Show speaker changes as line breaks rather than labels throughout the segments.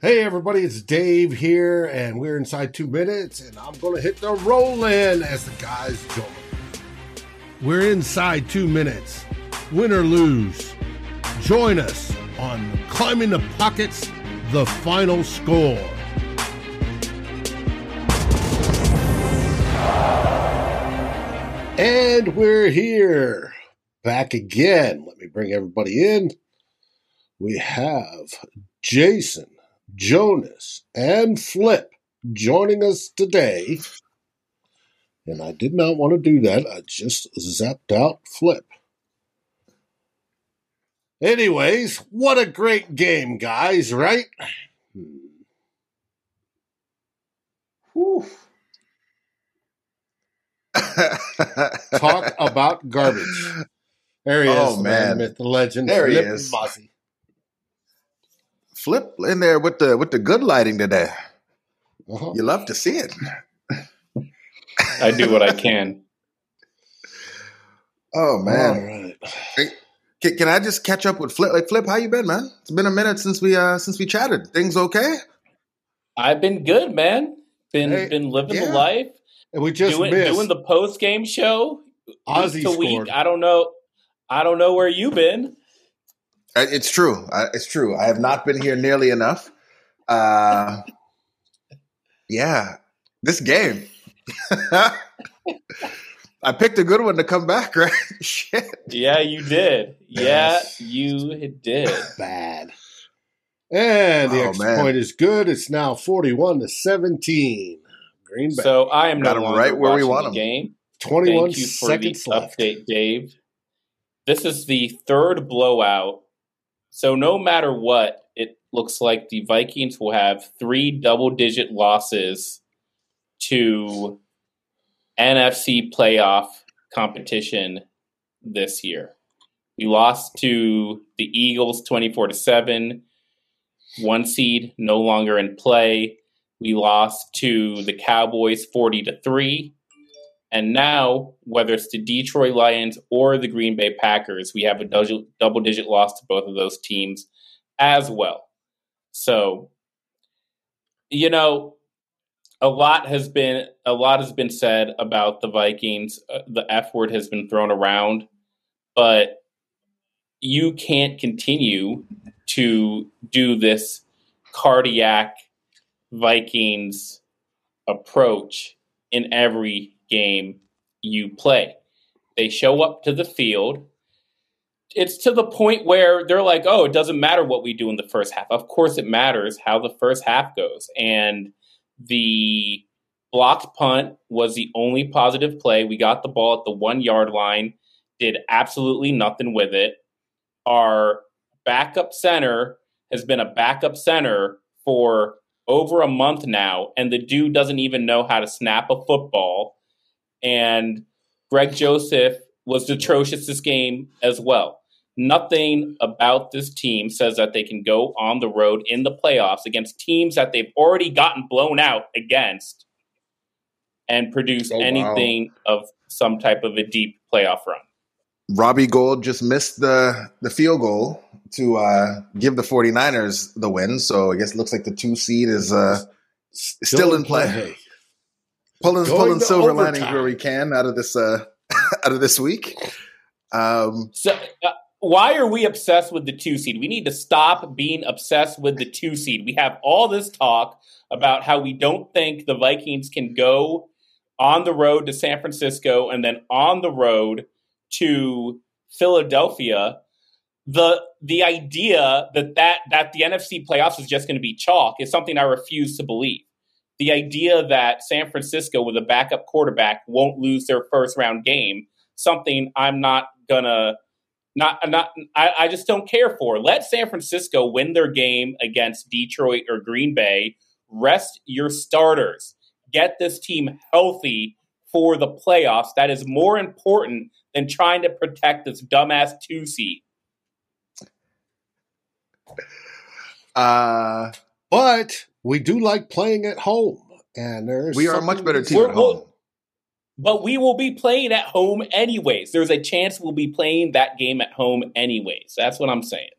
Hey everybody, it's Dave here, and we're inside two minutes, and I'm gonna hit the roll in as the guys join. We're inside two minutes, win or lose. Join us on Climbing the Pockets, the final score. And we're here, back again. Let me bring everybody in. We have Jason, Jonas, and Flip joining us today. And I did not want to do that. I just zapped out Flip. Anyways, what a great game, guys, right?
Whew. Hmm.
Talk about garbage. There he
Oh,
is, the
man.
myth, the legend.
There he
Flip
is.
Bossy.
Flip in there with the with the good lighting today.
Uh-huh.
You love to see it.
I do what I can.
Oh
All
man,
right.
can, can I just catch up with Flip? Like Flip, how you been, man? It's been a minute since we uh since we chatted. Things okay?
I've been good, man. Been
Hey,
been living
yeah.
the life,
And we just
doing
missed
doing the post game show.
Ozzy
week to week.
scored.
I don't know. I don't know where you've been.
Uh, It's true. I, it's true. I have not been here nearly enough. Uh, yeah, this game. I picked a good one to come back, right? Shit.
Yeah, you did. Yeah,
Yes.
you did.
bad. And the
Oh,
extra
man.
point is good. It's now 41 to 17. Green Bay.
So I am
Got
no
'em
longer
right where we
watching
want
the
'em.
game.
21
Thank you for the
left.
update, Dave. This is the third blowout. So no matter what, it looks like the Vikings will have three double digit losses to NFC playoff competition this year. We lost to the Eagles 24 to 7. One seed no longer in play. We lost to the Cowboys 40 to 3. And now, whether it's the Detroit Lions or the Green Bay Packers, we have a double digit loss to both of those teams as well. So, you know, a lot has been a lot has been said about the Vikings. Uh, the F word has been thrown around, but you can't continue to do this cardiac Vikings approach in every game you play. They show up to the field. It's to the point where they're like, oh, it doesn't matter what we do in the first half. Of course, it matters how the first half goes. And the blocked punt was the only positive play. We got the ball at the one yard line, did absolutely nothing with it. Our backup center has been a backup center for over a month now, and the dude doesn't even know how to snap a football. And Greg Joseph was atrocious this game as well. Nothing about this team says that they can go on the road in the playoffs against teams that they've already gotten blown out against and produce
Oh, wow.
anything of some type of a deep playoff run.
Robbie Gould just missed the the field goal to uh, give the 49ers the win. So I guess it looks like the two seed is uh, still in play. Pulling pulling silver
overtime.
linings where we can out of this uh, out of this week. Um,
So, uh, why are we obsessed with the two seed? We need to stop being obsessed with the two seed. We have all this talk about how we don't think the Vikings can go on the road to San Francisco and then on the road to Philadelphia. The the idea that that, that the NFC playoffs is just going to be chalk is something I refuse to believe. The idea that San Francisco with a backup quarterback won't lose their first round game, something I'm not gonna not not I, I just don't care for. Let San Francisco win their game against Detroit or Green Bay. Rest your starters. Get this team healthy for the playoffs. That is more important than trying to protect this dumbass two seed.
uh,
But we do like playing at home. And there's
we are a much better team
We're-
at home.
But we will be playing at home anyways. There's a chance we'll be playing that game at home anyways. That's what I'm saying.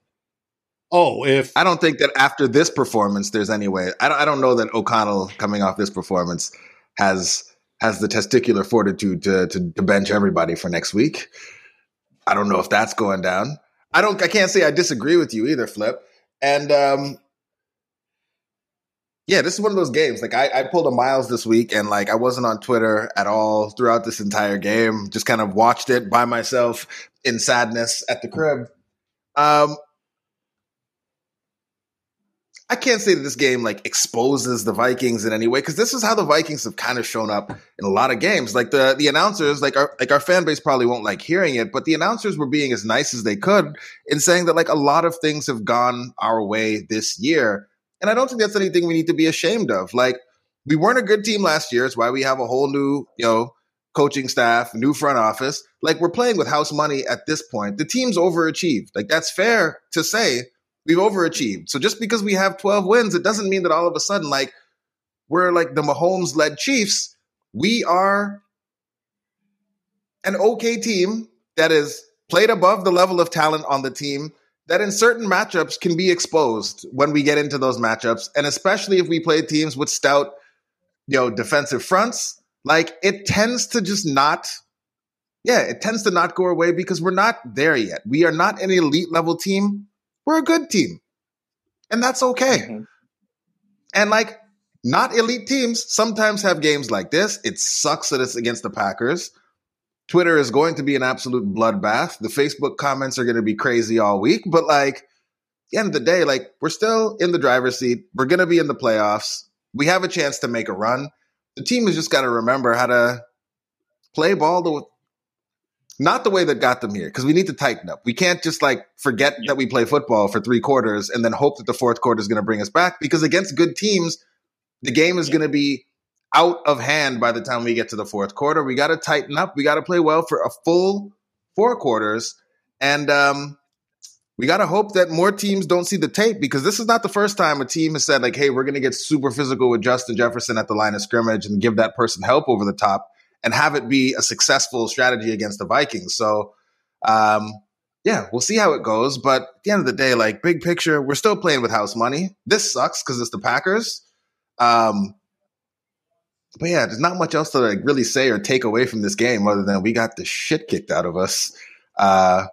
Oh, if
I don't think that after this performance, there's any way. I don't. I don't know that O'Connell coming off this performance has has the testicular fortitude to, to to bench everybody for next week. I don't know if that's going down. I don't. I can't say I disagree with you either, Flip. And um, yeah, this is one of those games. Like I, I pulled a Miles this week, and like I wasn't on Twitter at all throughout this entire game. Just kind of watched it by myself in sadness at the crib. Um, I can't say that this game like exposes the Vikings in any way because this is how the Vikings have kind of shown up in a lot of games. Like the the announcers, like our like our fan base probably won't like hearing it, but the announcers were being as nice as they could in saying that like a lot of things have gone our way this year, and I don't think that's anything we need to be ashamed of. Like we weren't a good team last year. It's why we have a whole new you know coaching staff, new front office. Like we're playing with house money at this point. The team's overachieved. Like that's fair to say We've overachieved. So just because we have 12 wins, it doesn't mean that all of a sudden, like, we're like the Mahomes led Chiefs. We are an okay team that is played above the level of talent on the team that in certain matchups can be exposed when we get into those matchups. And especially if we play teams with stout, you know, defensive fronts, like it tends to just not, yeah, it tends to not go away because we're not there yet. We are not an elite level team we're a good team. And that's okay. Mm-hmm. And like, not elite teams sometimes have games like this. It sucks that it's against the Packers. Twitter is going to be an absolute bloodbath. The Facebook comments are going to be crazy all week. But like, the end of the day, like, we're still in the driver's seat. We're going to be in the playoffs. We have a chance to make a run. The team has just got to remember how to play ball the, not the way that got them here because we need to tighten up. We can't just like forget that we play football for three quarters and then hope that the fourth quarter is going to bring us back because against good teams, the game is going to be out of hand by the time we get to the fourth quarter. We got to tighten up. We got to play well for a full four quarters. And um, we got to hope that more teams don't see the tape because this is not the first time a team has said, like, hey, we're going to get super physical with Justin Jefferson at the line of scrimmage and give that person help over the top and have it be a successful strategy against the Vikings. So, um, yeah, we'll see how it goes. But at the end of the day, like big picture, we're still playing with house money. This sucks because it's the Packers. Um, but yeah, there's not much else to like really say or take away from this game other than we got the shit kicked out of us uh,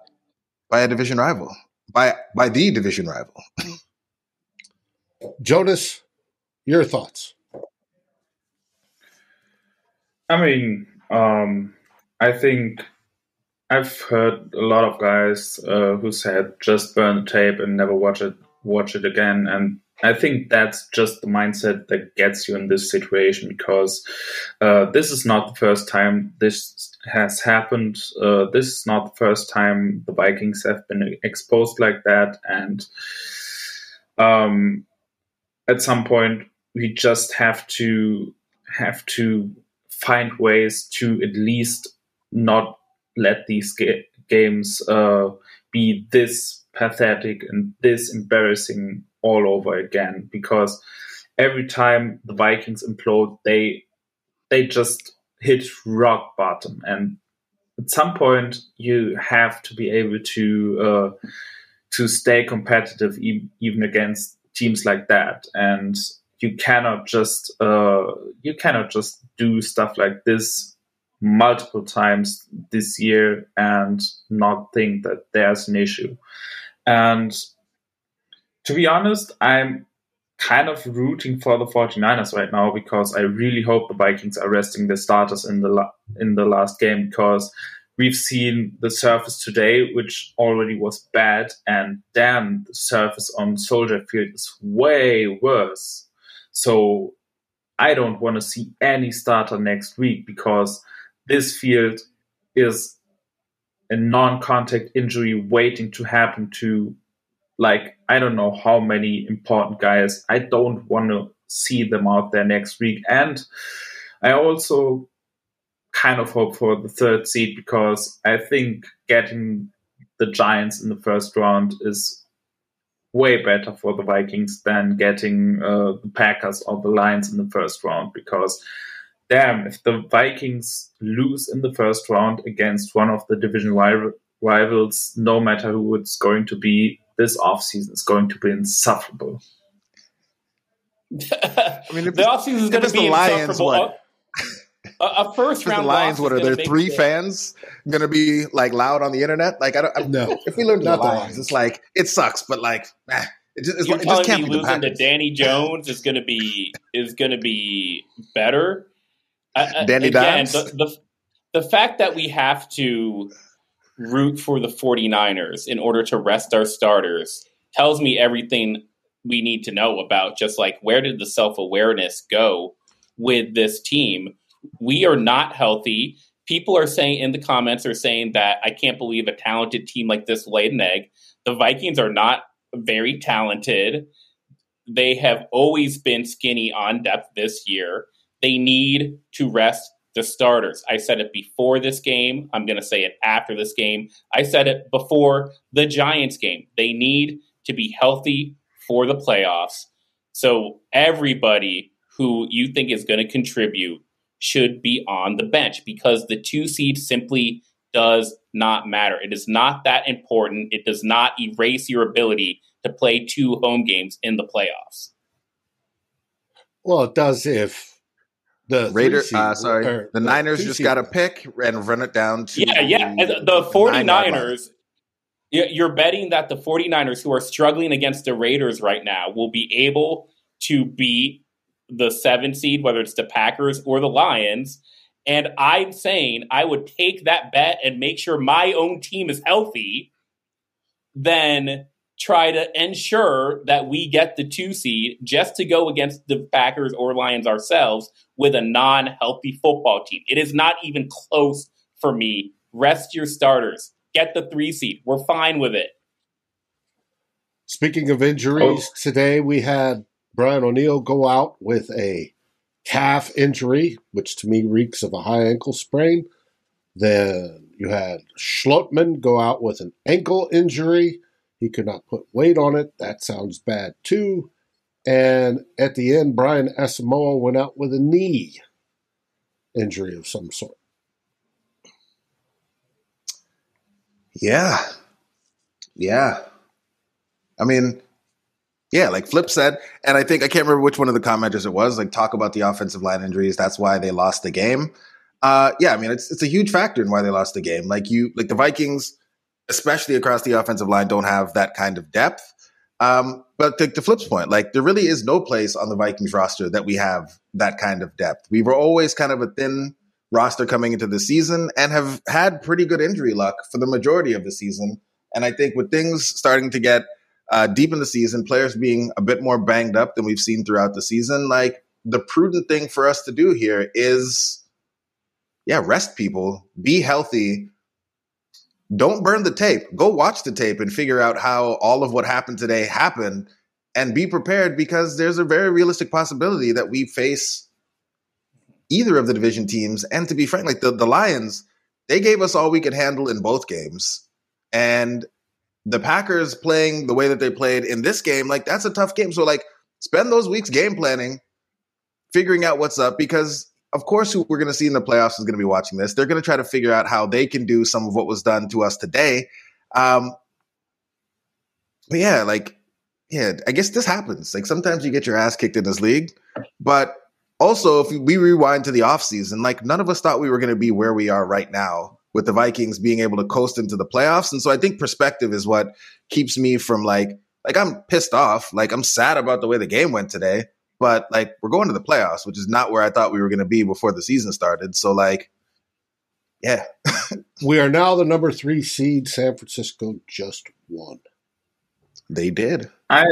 by a division rival, by by the division rival.
Jonas, your thoughts?
I mean, um, I think I've heard a lot of guys uh, who said just burn the tape and never watch it watch it again and I think that's just the mindset that gets you in this situation because uh, this is not the first time this has happened. Uh, this is not the first time the Vikings have been exposed like that, and um, at some point we just have to have to find ways to at least not let these ga- games uh, be this pathetic and this embarrassing all over again because every time the Vikings implode, they they just hit rock bottom, and at some point you have to be able to uh, to stay competitive e- even against teams like that, and you cannot just uh, you cannot just do stuff like this multiple times this year and not think that there's an issue. And to be honest, I'm kind of rooting for the 49ers right now because I really hope the Vikings are resting their starters in the la- in the last game because we've seen the surface today which already was bad and damn the surface on Soldier Field is way worse. So I don't want to see any starter next week because this field is a non-contact injury waiting to happen to like I don't know how many important guys. I don't want to see them out there next week. And I also kind of hope for the third seed because I think getting the Giants in the first round is way better for the Vikings than getting uh, the Packers or the Lions in the first round because damn, if the Vikings lose in the first round against one of the division rivals, no matter who it's going to be, this offseason is going to be insufferable.
I mean, the offseason is going to be the Lions, what? A, a first round.
The Lions, what are there? Three fans going to be like loud on the internet? Like I don't. I, no. If we learn the Lions, the Lions, it's like it sucks, but like. Eh, it just,
it just can't me be losing to Danny Jones is going to be is going to be better.
Uh, uh, Danny Again,
the, the, the fact that we have to root for the 49ers in order to rest our starters tells me everything we need to know about just like where did the self-awareness go with this team? We are not healthy. People are saying in the comments are saying that i can't believe a talented team like this laid an egg. The vikings are not very talented. They have always been skinny on depth this year they need to rest the starters. I said it before this game. I'm going to say it after this game. I said it before the Giants game. They need to be healthy for the playoffs. So everybody who you think is going to contribute should be on the bench because the two seed simply does not matter. It is not that important. It does not erase your ability to play two home games in the playoffs.
Well, it does if the
Raiders, uh, sorry, or, the Niners just got a pick and run it down to
yeah, yeah. The, the 49ers, you're betting that the 49ers, who are struggling against the Raiders right now, will be able to beat the seven seed, whether it's the Packers or the Lions. And I'm saying I would take that bet and make sure my own team is healthy, then try to ensure that we get the two seed just to go against the Packers or Lions ourselves with a non healthy football team. It is not even close for me. Rest your starters, get the three seed. We're fine with it.
Speaking of injuries, oh. today we had Brian O'Neill go out with a calf injury, which to me reeks of a high ankle sprain. Then you had Schlottmann go out with an ankle injury. He could not put weight on it. That sounds bad too. And at the end, Brian Asamoah went out with a knee injury of some sort.
Yeah. Yeah. I mean, yeah, like Flip said, and I think I can't remember which one of the commenters it was, like talk about the offensive line injuries. That's why they lost the game. Uh, yeah, I mean, it's it's a huge factor in why they lost the game. Like you, like the Vikings, especially across the offensive line, don't have that kind of depth. Um, but to, Flip's point, like there really is no place on the Vikings roster that we have that kind of depth. We were always kind of a thin roster coming into the season and have had pretty good injury luck for the majority of the season. And I think with things starting to get uh, deep in the season, players being a bit more banged up than we've seen throughout the season, like the prudent thing for us to do here is, yeah, rest people, be healthy, don't burn the tape. Go watch the tape and figure out how all of what happened today happened and be prepared because there's a very realistic possibility that we face either of the division teams. And to be frank, like the, the Lions, they gave us all we could handle in both games. And the Packers playing the way that they played in this game, like that's a tough game. So like spend those weeks game planning, figuring out what's up because of course, who we're going to see in the playoffs is going to be watching this. They're going to try to figure out how they can do some of what was done to us today. Um, but yeah, like, yeah, I guess this happens. Like sometimes you get your ass kicked in this league, but also if we rewind to the offseason, like none of us thought we were going to be where we are right now with the Vikings being able to coast into the playoffs. And so I think perspective is what keeps me from like, like I'm pissed off. Like I'm sad about the way the game went today but like we're going to the playoffs, which is not where I thought we were going to be before the season started. So like, yeah,
we are now the number three seed. San Francisco just won.
They did.
I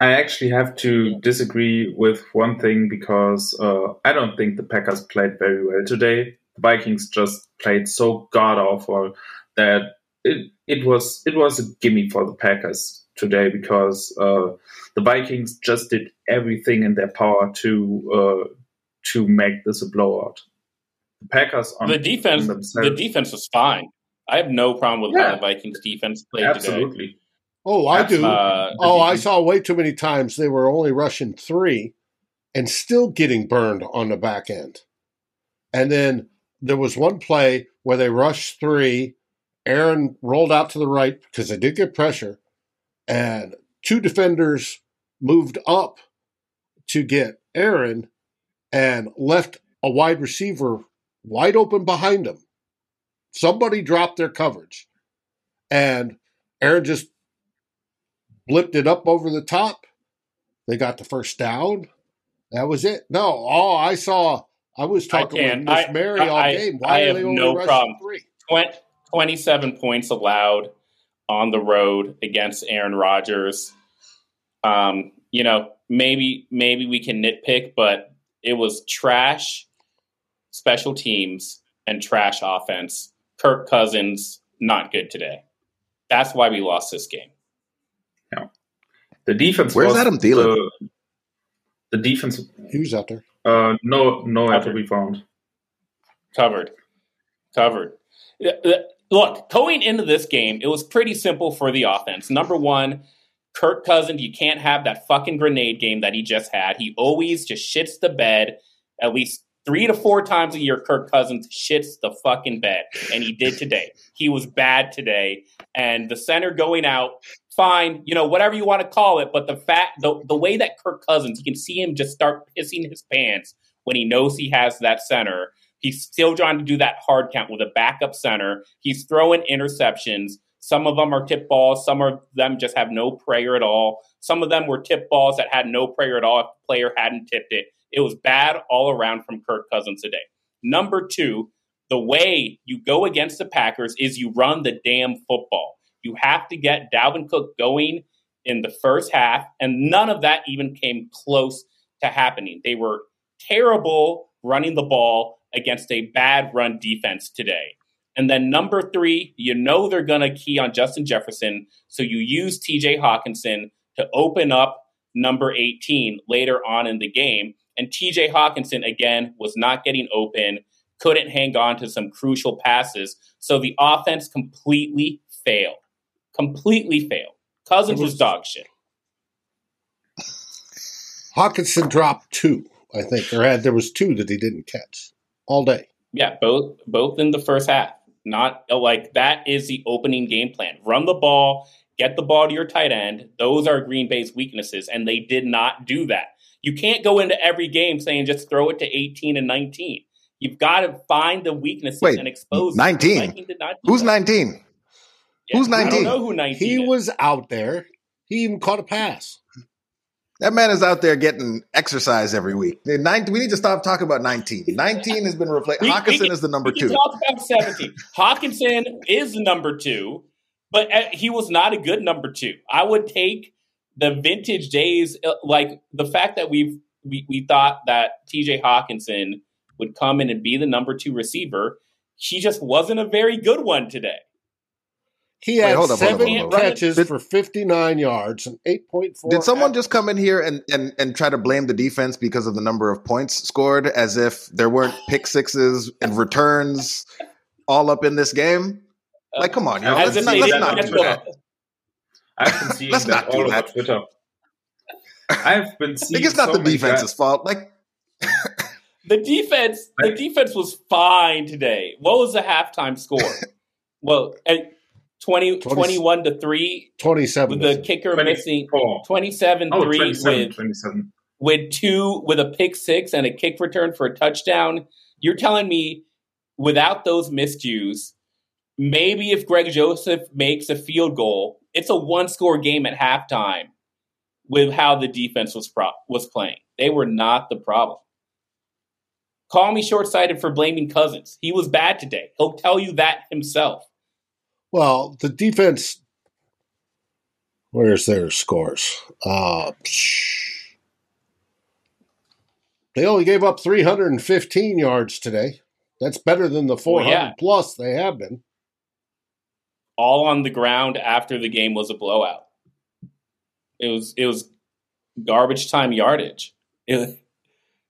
I actually have to disagree with one thing because uh, I don't think the Packers played very well today. The Vikings just played so god awful that it it was it was a gimme for the Packers today because uh, the Vikings just did everything in their power to uh, to make this a blowout. The Packers on
the defense. the defense was fine. I have no problem with yeah. how the Vikings defense played
Absolutely.
Today.
Oh, I do. Uh, oh, I saw way too many times they were only rushing three and still getting burned on the back end. And then there was one play where they rushed three. Aaron rolled out to the right because they did get pressure and two defenders moved up to get Aaron and left a wide receiver wide open behind him. Somebody dropped their coverage. And Aaron just blipped it up over the top. They got the first down. That was it. No, all I saw, I was talking with Miss Mary all I, game. Why
I have no problem. Three? 27 points allowed on the road against Aaron Rodgers. Um, you know, maybe maybe we can nitpick, but it was trash special teams and trash offense. Kirk Cousins not good today. That's why we lost this game.
Yeah. The defense
Where's Adam Thielen?
The, the defense
He was out there.
Uh no nowhere to be found.
Covered. Covered. Look, going into this game, it was pretty simple for the offense. Number one, Kirk Cousins, you can't have that fucking grenade game that he just had. He always just shits the bed at least three to four times a year. Kirk Cousins shits the fucking bed, and he did today. He was bad today, and the center going out, fine, you know, whatever you want to call it. But the fact, the the way that Kirk Cousins, you can see him just start pissing his pants when he knows he has that center. He's still trying to do that hard count with a backup center. He's throwing interceptions. Some of them are tip balls. Some of them just have no prayer at all. Some of them were tip balls that had no prayer at all if the player hadn't tipped it. It was bad all around from Kirk Cousins today. Number two, the way you go against the Packers is you run the damn football. You have to get Dalvin Cook going in the first half, and none of that even came close to happening. They were terrible running the ball against a bad run defense today. And then number three, you know they're going to key on Justin Jefferson. So you use TJ Hockenson to open up number 18 later on in the game. And TJ Hockenson, again, was not getting open, couldn't hang on to some crucial passes. So the offense completely failed. Completely failed. Cousins was, was dog shit.
Hockenson dropped two, I think, or had there was two that he didn't catch all day.
Yeah, both both in the first half. Not like that is the opening game plan. Run the ball, get the ball to your tight end. Those are Green Bay's weaknesses, and they did not do that. You can't go into every game saying just throw it to 18 and 19. You've got to find the weaknesses
Wait,
and expose
19. Who's 19? Yeah, Who's 19? I
don't know who 19
He
is.
was out there. He even caught a pass.
That man is out there getting exercise every week. we need to stop talking about 19. 19 has been replaced. Hockenson is the number two.
Talk about 17. Hockenson is the number two, but uh, he was not a good number two. I would take the vintage days, uh, like the fact that we've we, we thought that TJ Hockenson would come in and be the number two receiver. He just wasn't a very good one today.
He had Wait, seven hold catches did, for 59 yards and 8.4.
Did someone just come in here and, and, and try to blame the defense because of the number of points scored as if there weren't pick sixes and returns all up in this game? Like, come on, you know, let's, not, let's not do that.
I've been seeing let's that all over Twitter. I've been seeing.
it's not so the defense's guys. fault. Like
the defense, the defense was fine today. What was the halftime score? well, at 20, 21 to 3.
27.
With the kicker missing 27 oh, 3 with, 27. with two, with a pick six and a kick return for a touchdown. You're telling me without those miscues, maybe if Greg Joseph makes a field goal, it's a one score game at halftime with how the defense was pro- was playing. They were not the problem. Call me short sighted for blaming Cousins. He was bad today. He'll tell you that himself.
Well, the defense. Where's their scores? Uh, they only gave up 315 yards today. That's better than the 400 well, yeah. plus they have been.
All on the ground after the game was a blowout. It was it was garbage time yardage. It,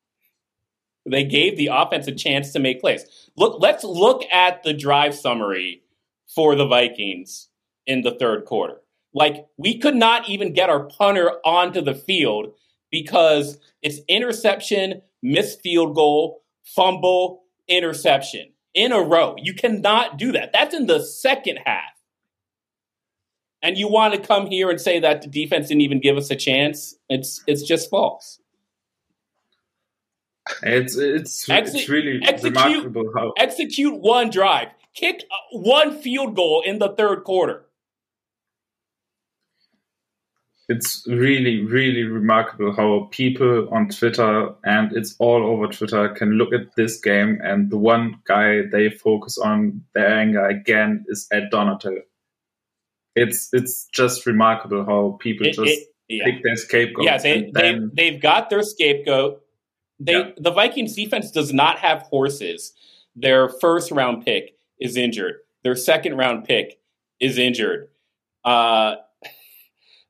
they gave the offense a chance to make plays. Look, let's look at the drive summary for the Vikings in the third quarter. Like we could not even get our punter onto the field because it's interception, missed field goal, fumble, interception in a row. You cannot do that. That's in the second half. and you want to come here and say that the defense didn't even give us a chance, it's it's just false.
It's it's, it's really execute, remarkable how
execute one drive, kick one field goal in the third quarter.
It's really, really remarkable how people on Twitter and it's all over Twitter can look at this game and the one guy they focus on their anger again is Ed Donatell. It's it's just remarkable how people it, just it, yeah. pick their scapegoat.
Yeah, they, then, they they've got their scapegoat they yeah. the Vikings defense does not have horses. Their first round pick is injured. Their second round pick is injured. Uh,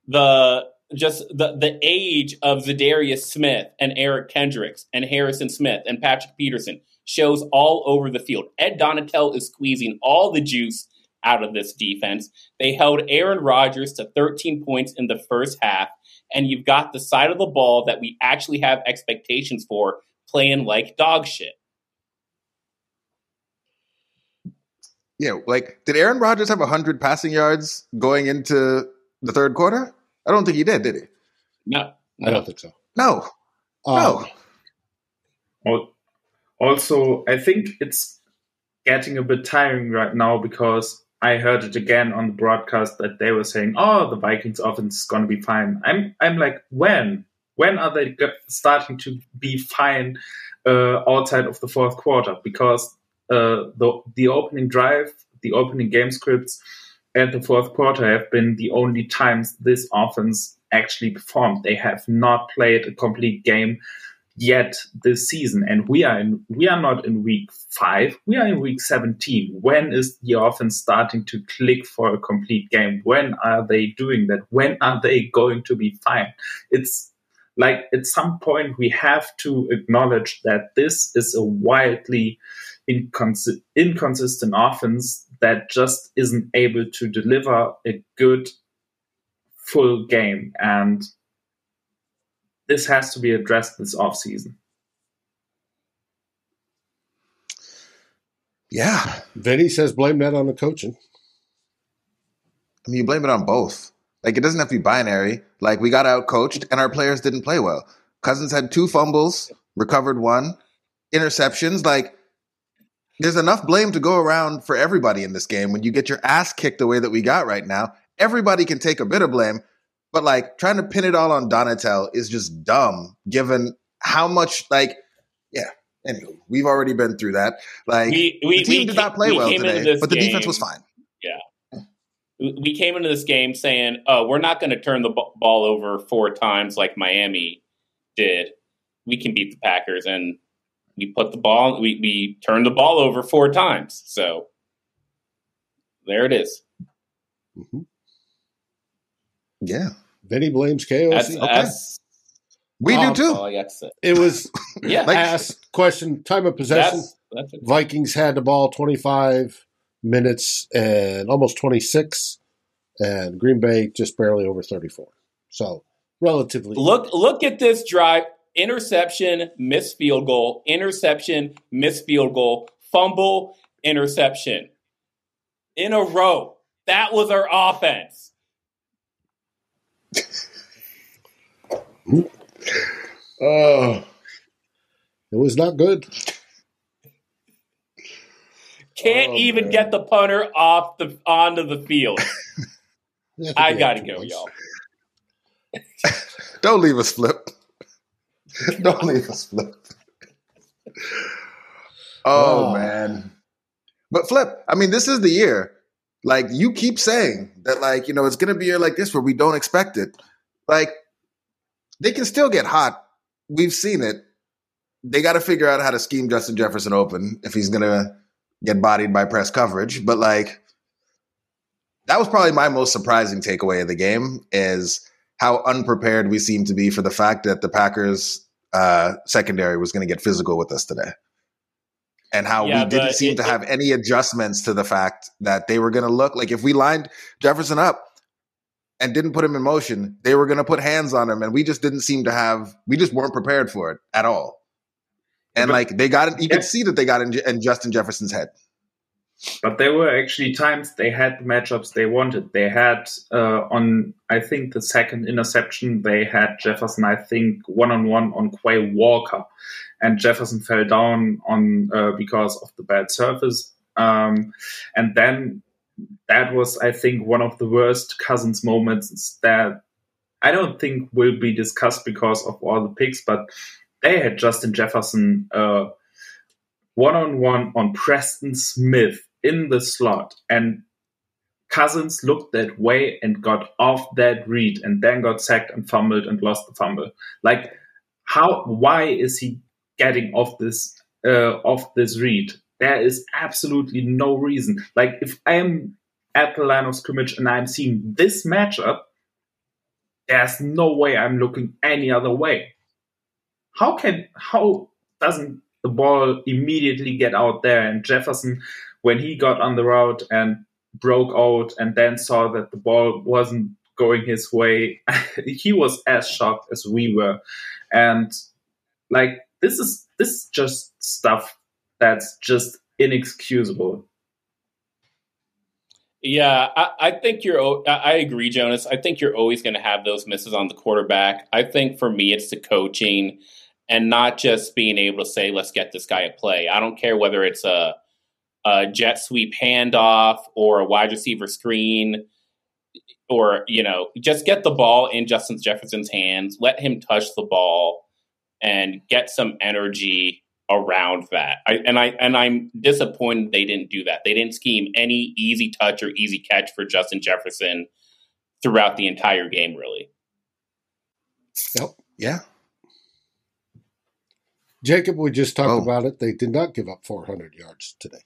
the just the the age of Za'Darius Smith and Eric Kendricks and Harrison Smith and Patrick Peterson shows all over the field. Ed Donatell is squeezing all the juice out of this defense. They held Aaron Rodgers to 13 points in the first half and you've got the side of the ball that we actually have expectations for playing like dog shit.
Yeah, like did Aaron Rodgers have 100 passing yards going into the third quarter? I don't think he did, did he?
No.
I don't think so.
No. Um,
no. Also, I think it's getting a bit tiring right now because I heard it again on the broadcast that they were saying, "Oh, the Vikings offense is going to be fine." I'm I'm like, when? When are they starting to be fine uh, outside of the fourth quarter? Because Uh, the the opening drive, the opening game scripts, and the fourth quarter have been the only times this offense actually performed. They have not played a complete game yet this season and we are in we are not in week 5 we are in week 17 when is the offense starting to click for a complete game? When are they doing that? When are they going to be fine? It's like at some point we have to acknowledge that this is a wildly incons- inconsistent offense that just isn't able to deliver a good full game and this has to be addressed this off season.
Yeah.
Vinny says blame that on the coaching.
I mean, you blame it on both. Like, it doesn't have to be binary. Like, we got out coached and our players didn't play well. Cousins had two fumbles, recovered one, interceptions. Like, there's enough blame to go around for everybody in this game. When you get your ass kicked the way that we got right now, everybody can take a bit of blame. But like trying to pin it all on Donatell is just dumb, given how much like yeah. Anyway, we've already been through that. Like we, we, the team we did not play well today, but the game, defense was fine.
Yeah, we came into this game saying, "Oh, we're not going to turn the ball over four times like Miami did. We can beat the Packers." And we put the ball, we we turned the ball over four times. So there it is.
Mm-hmm. Yeah.
Vinny blames KOC. That's,
okay. That's, we do too.
Oh,
it was yeah. like, asked question time of possession. That's, that's Vikings had the ball 25 minutes and almost 26, and Green Bay just barely over 34. So relatively.
Look look at this drive: interception, missed field goal, interception, missed field goal, fumble, interception in a row. That was our offense
oh, it was not good.
Can't oh, even man. get the punter off the onto the field. I gotta go, y'all.
Don't leave us flip. Don't leave us flip. Oh, oh man. But flip, I mean, this is the year like you keep saying that, like, you know, it's gonna be a year like this where we don't expect it. Like, they can still get hot. We've seen it. They got to figure out how to scheme Justin Jefferson open if he's gonna get bodied by press coverage. But like, that was probably my most surprising takeaway of the game is how unprepared we seem to be for the fact that the Packers uh, secondary was going to get physical with us today and how yeah, we didn't seem it, to have any adjustments to the fact that they were going to look like if we lined Jefferson up and didn't put him in motion, they were going to put hands on him, and we just didn't seem to have. We just weren't prepared for it at all. And but, like they got, you could see that they got in, in Justin Jefferson's head.
But there were actually times they had the matchups they wanted. They had uh, on, I think, the second interception, they had Jefferson, I think, one on one on Quay Walker, and Jefferson fell down on uh, because of the bad surface. Um, and then that was, I think, one of the worst Cousins moments that I don't think will be discussed because of all the picks, but they had Justin Jefferson one on one on Preston Smith in the slot, and Cousins looked that way and got off that read, and then got sacked and fumbled and lost the fumble. Like, how? Why is he getting off this uh, off this read? There is absolutely no reason. Like, if I am at the line of scrimmage and I'm seeing this matchup, there's no way I'm looking any other way. How can how doesn't the ball immediately get out there? And Jefferson, when he got on the route and broke out and then saw that the ball wasn't going his way, he was as shocked as we were. And like this is this is just stuff that's just inexcusable.
Yeah, I, I, think you're. I agree, Jonas. I think you're always going to have those misses on the quarterback. I think for me, it's the coaching and not just being able to say, "Let's get this guy a play." I don't care whether it's a, a jet sweep handoff or a wide receiver screen, or you know, just get the ball in Justin Jefferson's hands. Let him touch the ball and get some energy around that. I, and I and I'm disappointed they didn't do that. They didn't scheme any easy touch or easy catch for Justin Jefferson throughout the entire game. Really.
Yep. Yeah.
Jacob, we just talked oh. about it. They did not give up 400 yards today.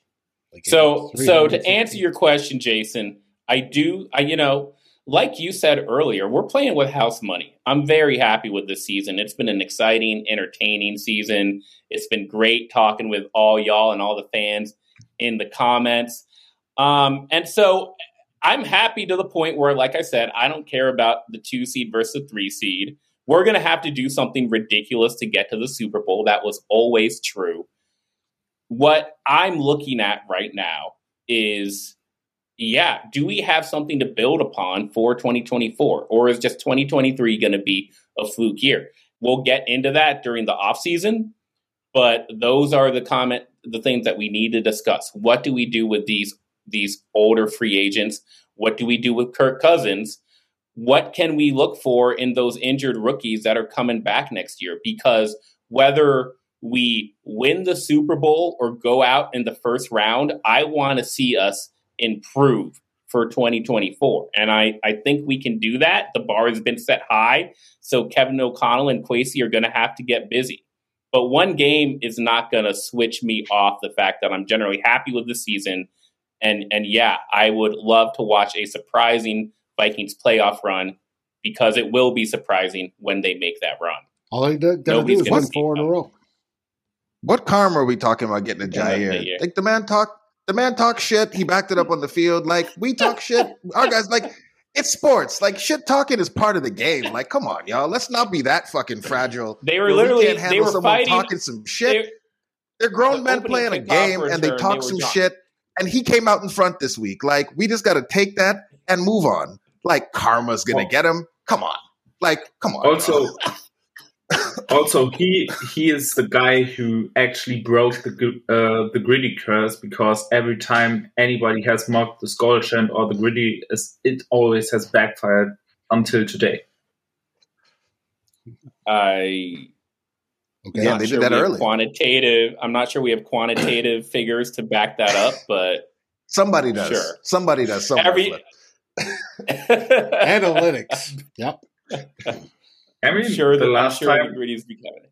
So, so to answer your question, Jason, I do. I you know like you said earlier, we're playing with house money. I'm very happy with this season. It's been an exciting, entertaining season. It's been great talking with all y'all and all the fans in the comments. Um, and so I'm happy to the point where, like I said, I don't care about the two seed versus the three seed. We're going to have to do something ridiculous to get to the Super Bowl. That was always true. What I'm looking at right now is yeah, do we have something to build upon for 2024? Or is just 2023 going to be a fluke year? We'll get into that during the offseason, but those are the comment the things that we need to discuss. What do we do with these these older free agents? What do we do with Kirk Cousins? What can we look for in those injured rookies that are coming back next year? Because whether we win the Super Bowl or go out in the first round, I want to see us improve for 2024. And I, I think we can do that. The bar has been set high. So Kevin O'Connell and Kwesi are going to have to get busy. But one game is not going to switch me off the fact that I'm generally happy with the season. And, and yeah, I would love to watch a surprising Vikings playoff run because it will be surprising when they make that run.
All they got to do is win four in a row.
What karma are we talking about getting a Jaire? Like the man talk the man talks shit. He backed it up on the field. Like we talk shit. Our guys like it's sports. Like shit talking is part of the game. Like come on, y'all. Let's not be that fucking fragile.
They were literally we they were fighting,
talking some shit. They, are grown men playing a game and they talk they some gone. shit. And he came out in front this week. Like we just got to take that and move on. Like karma's gonna well, get him. Come on. Like come on.
Also. also, he he is the guy who actually broke the uh, the griddy curse because every time anybody has mocked the skull chant or the griddy, it always has backfired until today.
I
okay, yeah, they sure did that early.
Quantitative. I'm not sure we have quantitative figures to back that up, but
somebody does. Sure. Somebody does. Every
analytics. Yep.
I mean, sure the last sure time the griddy is becoming.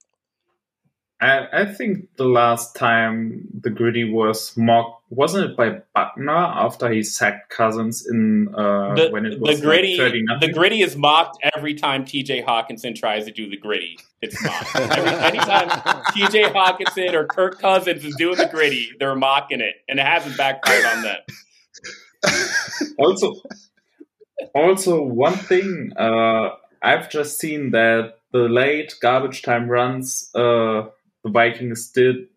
I, I think the last time the griddy was mocked wasn't it by Buckner after he sacked Cousins in uh,
the,
when it was
the griddy. Like the griddy is mocked every time T.J. Hockenson tries to do the griddy. It's mocked every anytime T.J. Hockenson or Kirk Cousins is doing the griddy. they're mocking it, and it hasn't backfired on them.
also, also one thing uh, I've just seen that the late garbage time runs uh, the Vikings did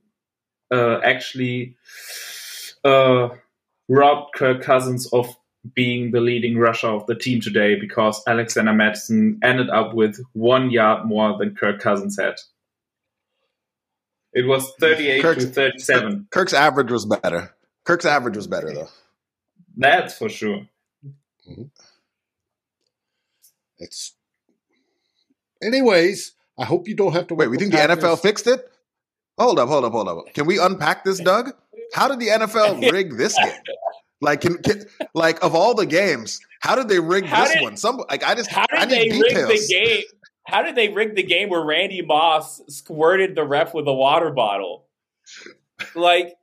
uh, actually uh, robbed Kirk Cousins of being the leading rusher of the team today because Alexander Mattison ended up with one yard more than Kirk Cousins had. It was 38 Kirk's, to 37.
Kirk's average was better. Kirk's average was better, though.
That's for sure.
Mm-hmm. It's. Anyways, I hope you don't have to
wait. We think the NFL fixed it. Hold up, hold up, hold up. Can we unpack this, Doug? How did the NFL rig this game? Like, can, can, like of all the games, how did they rig how this did, one? Some like I just
how did
I
they rig the game? How did they rig the game where Randy Moss squirted the ref with a water bottle? Like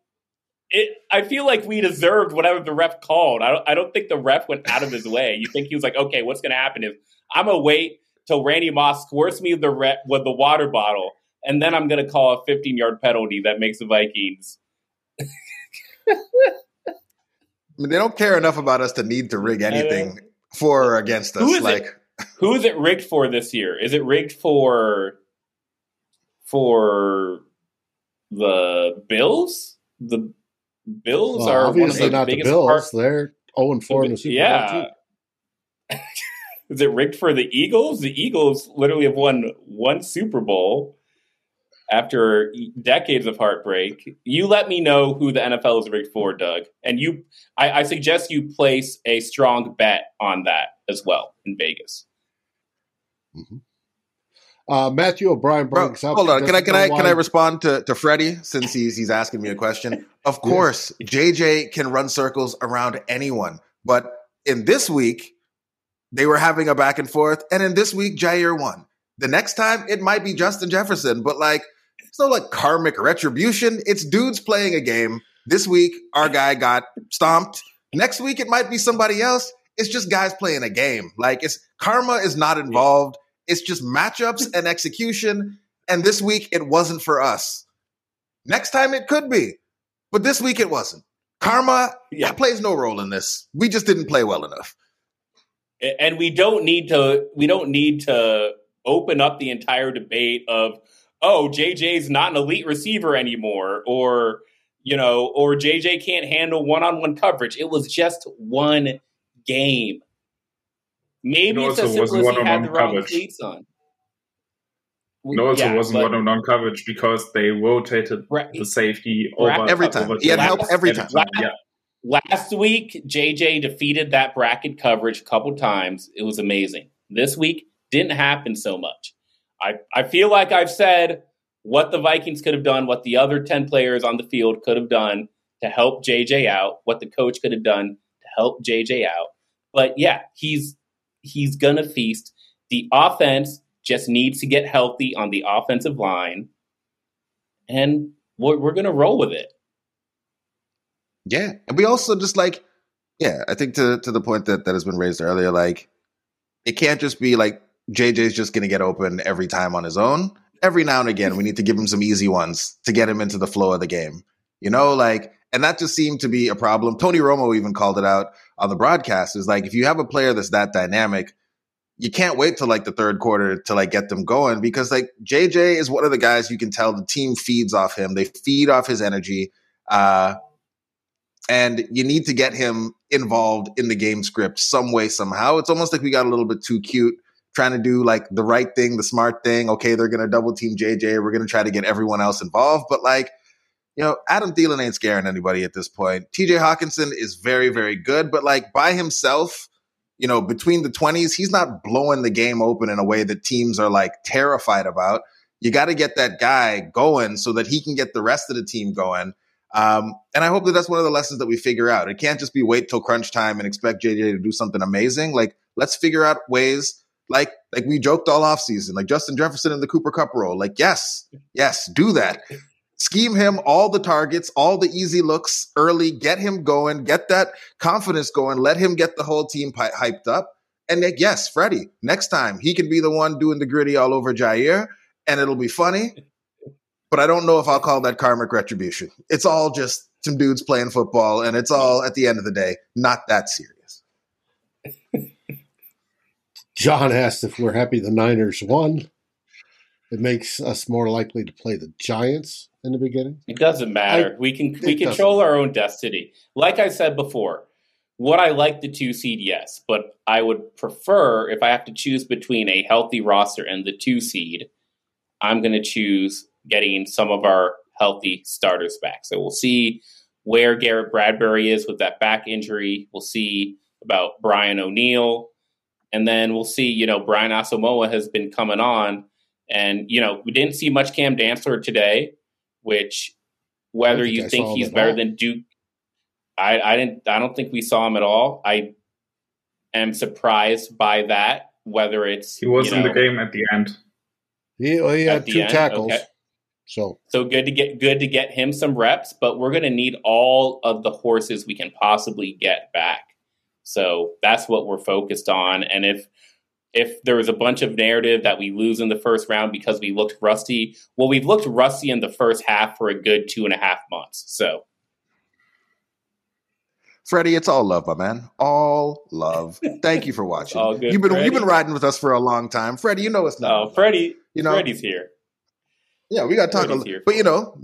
it, I feel like we deserved whatever the ref called. I don't, I don't think the ref went out of his way. You think he was like, okay, what's going to happen is I'm gonna wait till Randy Moss squirts me with the ref, with the water bottle, and then I'm going to call a 15 yard penalty that makes the Vikings.
I mean, they don't care enough about us to need to rig anything uh, for or against us. Who is like,
it, who is it rigged for this year? Is it rigged for for the Bills? The Bills well, are obviously not the Bills. Part-
They're zero oh and four in the Super
yeah. is it rigged for the Eagles? The Eagles literally have won one Super Bowl after decades of heartbreak. You let me know who the NFL is rigged for, Doug, and you. I, I suggest you place a strong bet on that as well in Vegas.
Mm-hmm. Uh, Matthew O'Brien brings
Bro, up. Hold on, can I can I can I respond to to Freddie since he's he's asking me a question? Of course, JJ can run circles around anyone, but in this week they were having a back and forth, and in this week Jair won. The next time it might be Justin Jefferson, but like it's no like karmic retribution. It's dudes playing a game. This week, our guy got stomped. Next week, it might be somebody else. It's just guys playing a game. Like it's karma is not involved. It's just matchups and execution. And this week, it wasn't for us. Next time, it could be, but this week, it wasn't. Karma yeah. plays no role in this. We just didn't play well enough.
And we don't need to. We don't need to open up the entire debate of oh, JJ's not an elite receiver anymore, or you know, or JJ can't handle one-on-one coverage. It was just one game. Maybe no, it's as simple as he had the wrong coverage. cleats on.
No, it yeah, wasn't one-on-one coverage because they rotated right. the safety over
every time. Over he had help every time.
Last, yeah. Last week, JJ defeated that bracket coverage a couple times. It was amazing. This week didn't happen so much. I, I feel like I've said what the Vikings could have done, what the other 10 players on the field could have done to help JJ out, what the coach could have done to help JJ out. But yeah, he's he's gonna feast. The offense just needs to get healthy on the offensive line, and we're, we're gonna roll with it.
Yeah, and we also just like, yeah, I think to to the point that that has been raised earlier, like it can't just be like JJ's just going to get open every time on his own. Every now and again, we need to give him some easy ones to get him into the flow of the game. You know, like, and that just seemed to be a problem. Tony Romo even called it out on the broadcast. Is like, if you have a player that's that dynamic, you can't wait till like the third quarter to like get them going because like JJ is one of the guys you can tell the team feeds off him. They feed off his energy. Uh, and you need to get him involved in the game script some way, somehow. It's almost like we got a little bit too cute trying to do like the right thing, the smart thing. Okay, they're to double team JJ. We're to try to get everyone else involved. But like, you know, Adam Thielen ain't scaring anybody at this point. TJ Hockenson is very, very good, but like by himself, you know, between the 20s, he's not blowing the game open in a way that teams are like terrified about. You got to get that guy going so that he can get the rest of the team going. Um, and I hope that that's one of the lessons that we figure out. It can't just be wait till crunch time and expect JJ to do something amazing. Like, let's figure out ways like like we joked all off season, like Justin Jefferson in the Cooper Kupp role. Like, yes, yes, do that. Scheme him all the targets, all the easy looks early, get him going, get that confidence going, let him get the whole team pi- hyped up. And like, yes, Freddie, next time he can be the one doing the griddy all over Jair, and it'll be funny. But I don't know if I'll call that karmic retribution. It's all just some dudes playing football, and it's all at the end of the day not that serious.
John asked if we're happy the Niners won. it makes us more likely to play the Giants in the beginning.
It doesn't matter. I, we can we control our own destiny. Like I said before, would I like the two seed? Yes, but I would prefer if I have to choose between a healthy roster and the two seed. I'm going to choose getting some of our healthy starters back. So we'll see where Garrett Bradbury is with that back injury. We'll see about Brian O'Neill. And then we'll see, you know, Brian Asamoah has been coming on. And, you know, we didn't see much Cam Dantzler today, which whether think you think he's better all. than Duke, I, I didn't I don't think we saw him at all. I am surprised by that, whether it's
He was in know, the game at the end.
He, well, he had two end? tackles. Okay. So
so good to get good to get him some reps, but we're going to need all of the horses we can possibly get back. So that's what we're focused on. And if if there was a bunch of narrative that we lose in the first round because we looked rusty, well, we've looked rusty in the first half for a good two and a half months. So.
Freddie, it's all love, my man. All love. Thank you for watching. all good, you've been Freddie. you've been riding with us for a long time, Freddie. You know it's not.
Oh, Freddie. You know, Freddie's here.
Yeah, we got to talk a little, but you know,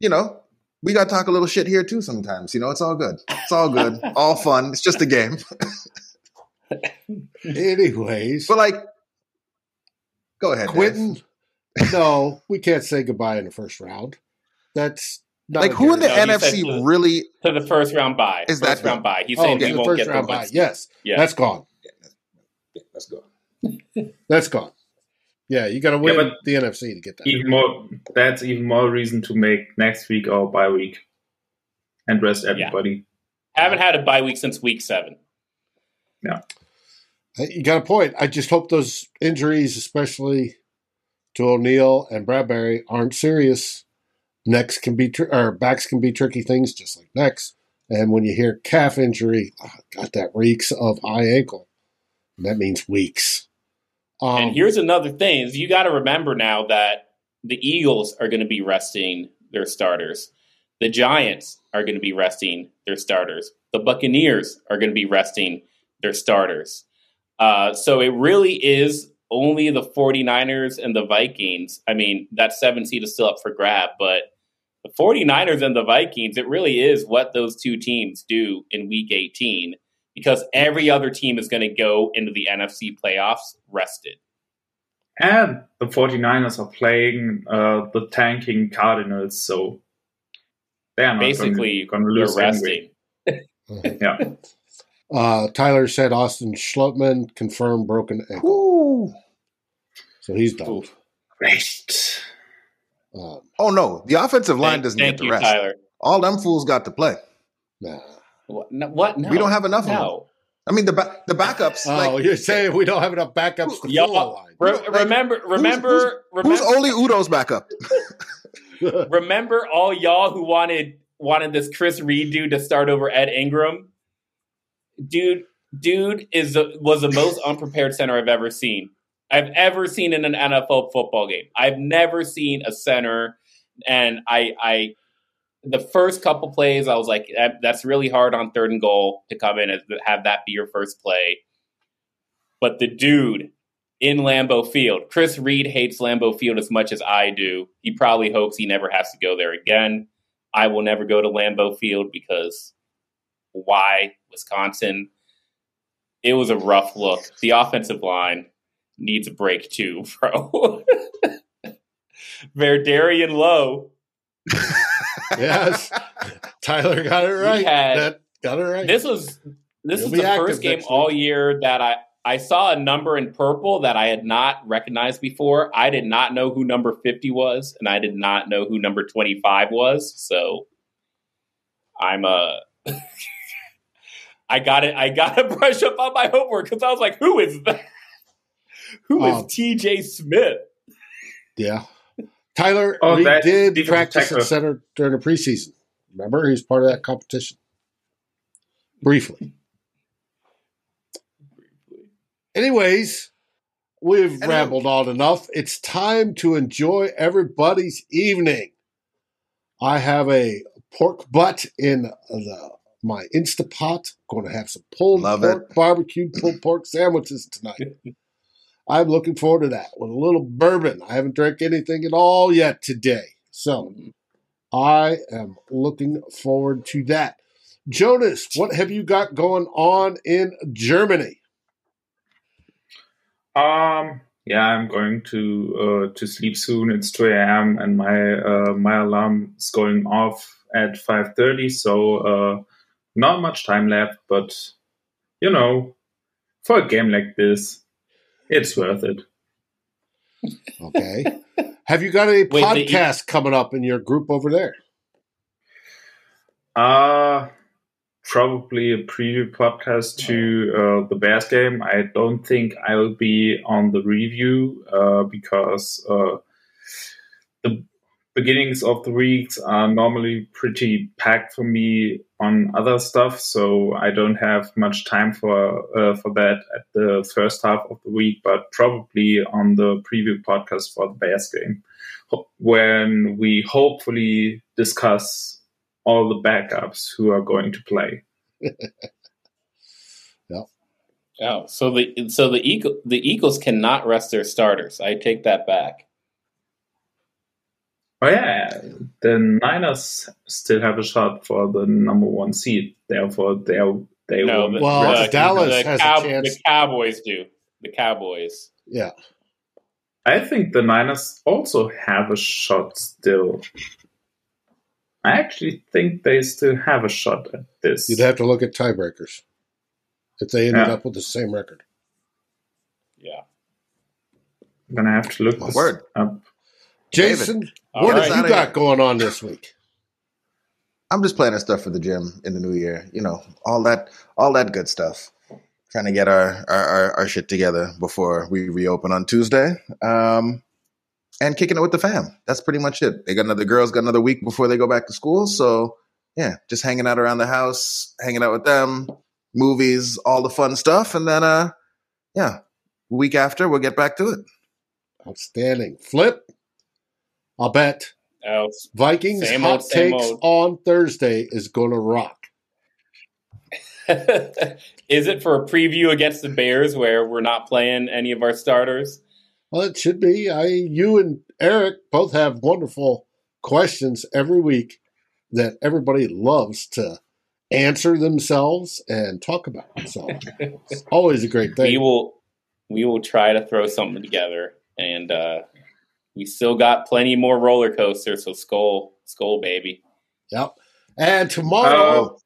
you know, we got to talk a little shit here too sometimes. You know, it's all good. It's all good. all fun. It's just a game.
Anyways,
but like, go ahead,
Quentin. no, we can't say goodbye in the first round. That's
like who in the no, NFC to, really
to the first round bye?
Is
first
that
round bye? He's oh, saying oh,
he won't get the bye. Yes, yeah, that's gone.
Yeah, that's gone.
that's gone. Yeah, you got to win yeah, the NFC to get that.
Even more, that's even more reason to make next week our bye week and rest everybody.
Yeah. Haven't had a bye week since week seven.
Yeah,
you got a point. I just hope those injuries, especially to O'Neill and Bradbury, aren't serious. Necks can be tr- or backs can be tricky things, just like necks. And when you hear calf injury, oh, God, that reeks of high ankle. And that means weeks.
Um, and here's another thing: is you got to remember now that the Eagles are going to be resting their starters. The Giants are going to be resting their starters. The Buccaneers are going to be resting their starters. Uh, so it really is only the 49ers and the Vikings. I mean, that seven seed is still up for grab, but the 49ers and the Vikings, it really is what those two teams do in week 18 because every other team is going to go into the NFC playoffs rested.
And the 49ers are playing uh, the tanking Cardinals, so
they are basically going to lose resting.
Anyway. yeah.
Uh, Tyler said Austin Schlottmann confirmed broken ankle. Ooh. So he's done.
Rest.
Um, oh no, the offensive line thank, doesn't get the you, rest. Tyler. All them fools got to play.
Nah.
What? No, what? No.
We don't have enough
no.
of them. I mean the ba- the backups.
Oh, like, you're saying we don't have enough backups to fill the line.
Re- remember, remember,
who's, who's, remember, who's Oli Udoh's backup?
remember all y'all who wanted wanted this Chris Reed dude to start over Ed Ingram. Dude, dude is was the most unprepared center I've ever seen. I've ever seen in an NFL football game. I've never seen a center, and I I the first couple plays, I was like, that, that's really hard on third and goal to come in and have that be your first play. But the dude in Lambeau Field, Chris Reed hates Lambeau Field as much as I do. He probably hopes he never has to go there again. I will never go to Lambeau Field because why Wisconsin? It was a rough look. The offensive line needs a break too, bro. Vederian Lowe
yes, Tyler got it right. Had, that, got it right.
This was this is the first game all year that I I saw a number in purple that I had not recognized before. I did not know who number 50 was, and I did not know who number 25 was. So I'm a. I got it. I got to brush up on my homework because I was like, "Who is that? Who is um, T.J. Smith?"
Yeah, Tyler oh, did practice at center during the preseason. Remember, he's part of that competition. Briefly. Anyways, we've rambled on enough. It's time to enjoy everybody's evening. I have a pork butt in the my Instapot. Going to have some pulled
Love
pork,
it.
barbecued pulled pork sandwiches tonight. I'm looking forward to that with a little bourbon. I haven't drank anything at all yet today. So I am looking forward to that. Jonas, what have you got going on in Germany?
Um, yeah, I'm going to uh, to sleep soon. It's 2 a.m. and my uh, my alarm is going off at 5:30. So uh, not much time left, but you know, for a game like this, it's worth it.
Okay. Have you got any Wait, podcasts the, coming up in your group over there?
Uh probably a preview podcast to uh, the Bears game. I don't think I will be on the review uh, because uh, the beginnings of the weeks are normally pretty packed for me on other stuff, so I don't have much time for uh, for that at the first half of the week. But probably on the preview podcast for the Bears game, when we hopefully discuss all the backups who are going to play.
yeah.
Oh, so the so the Eagle the Eagles cannot rest their starters. I take that back.
Oh yeah, the Niners still have a shot for the number one seed. Therefore, they they
no, will.
Well, the, Dallas the, has Cow- a chance.
The Cowboys do. The Cowboys.
Yeah.
I think the Niners also have a shot still. I actually think they still have a shot at this.
You'd have to look at tiebreakers if they ended yeah. up with the same record.
Yeah.
I'm gonna have to look this
word
up.
Jason, David. What have you got going on this week?
I'm just planning stuff for the gym in the new year. You know, all that, all that good stuff. Trying to get our our, our, our shit together before we reopen on Tuesday. Um, and kicking it with the fam. That's pretty much it. They got another girls got another week before they go back to school. So yeah, just hanging out around the house, hanging out with them, movies, all the fun stuff, and then uh, yeah, week after we'll get back to it.
Outstanding. Flip. I'll bet
oh,
Vikings hot old, takes old. on Thursday is going to rock.
is it for a preview against the Bears where we're not playing any of our starters?
Well, it should be. I, you and Eric both have wonderful questions every week that everybody loves to answer themselves and talk about. So it's always a great thing.
We will, we will try to throw something together and uh, we still got plenty more roller coasters. So Skol, Skol, baby.
Yep. And tomorrow, uh,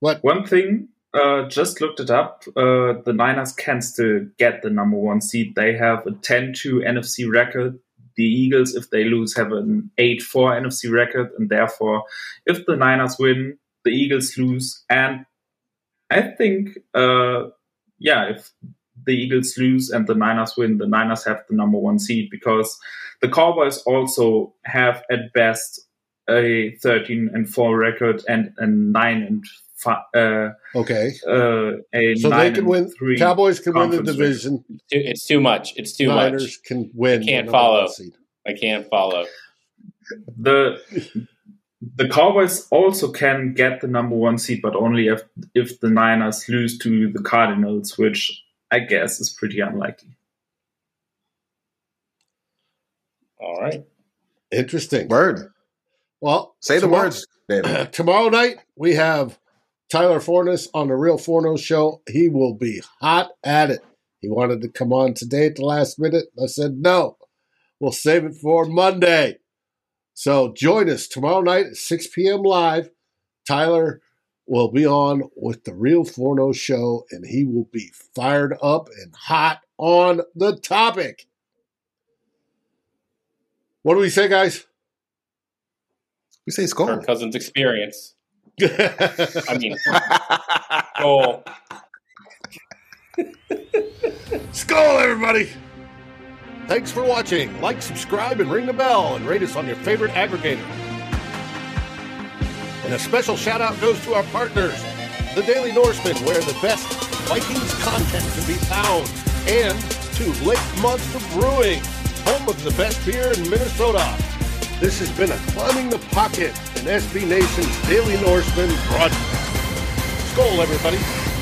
what? One thing, uh, just looked it up. Uh, the Niners can still get the number one seed. They have a 10-2 NFC record. The Eagles, if they lose, have an 8-4 NFC record, and therefore, if the Niners win, the Eagles lose, and I think, uh, yeah, if the Eagles lose and the Niners win, the Niners have the number one seed because the Cowboys also have at best a 13 and 4 record and a 9 and 5. Uh,
okay.
Uh, a
so they can win. three Cowboys can win the division.
It's too much. It's too much
Niners
much.
can win.
I can't follow. I can't follow.
The the Cowboys also can get the number one seed, but only if if the Niners lose to the Cardinals, which I guess is pretty unlikely.
All right.
Interesting.
Word.
Well,
say the words, David.
tomorrow night we have Tyler Forness on the Real Forno show. He will be hot at it. He wanted to come on today at the last minute. I said no. We'll save it for Monday. So join us tomorrow night at 6 p.m. live. Tyler will be on with the Real Forno show, and he will be fired up and hot on the topic. What do we say, guys?
We say Skol.
Kirk Cousins experience. I mean, Skol.
Skol, everybody. Thanks for watching. Like, subscribe, and ring the bell, and rate us on your favorite aggregator. And a special shout out goes to our partners, the Daily Norseman, where the best Vikings content can be found, and to Lake Monster Brewing, home of the best beer in Minnesota. This has been a Climbing the Pocket and SB Nation's Daily Norseman broadcast. Skol, everybody.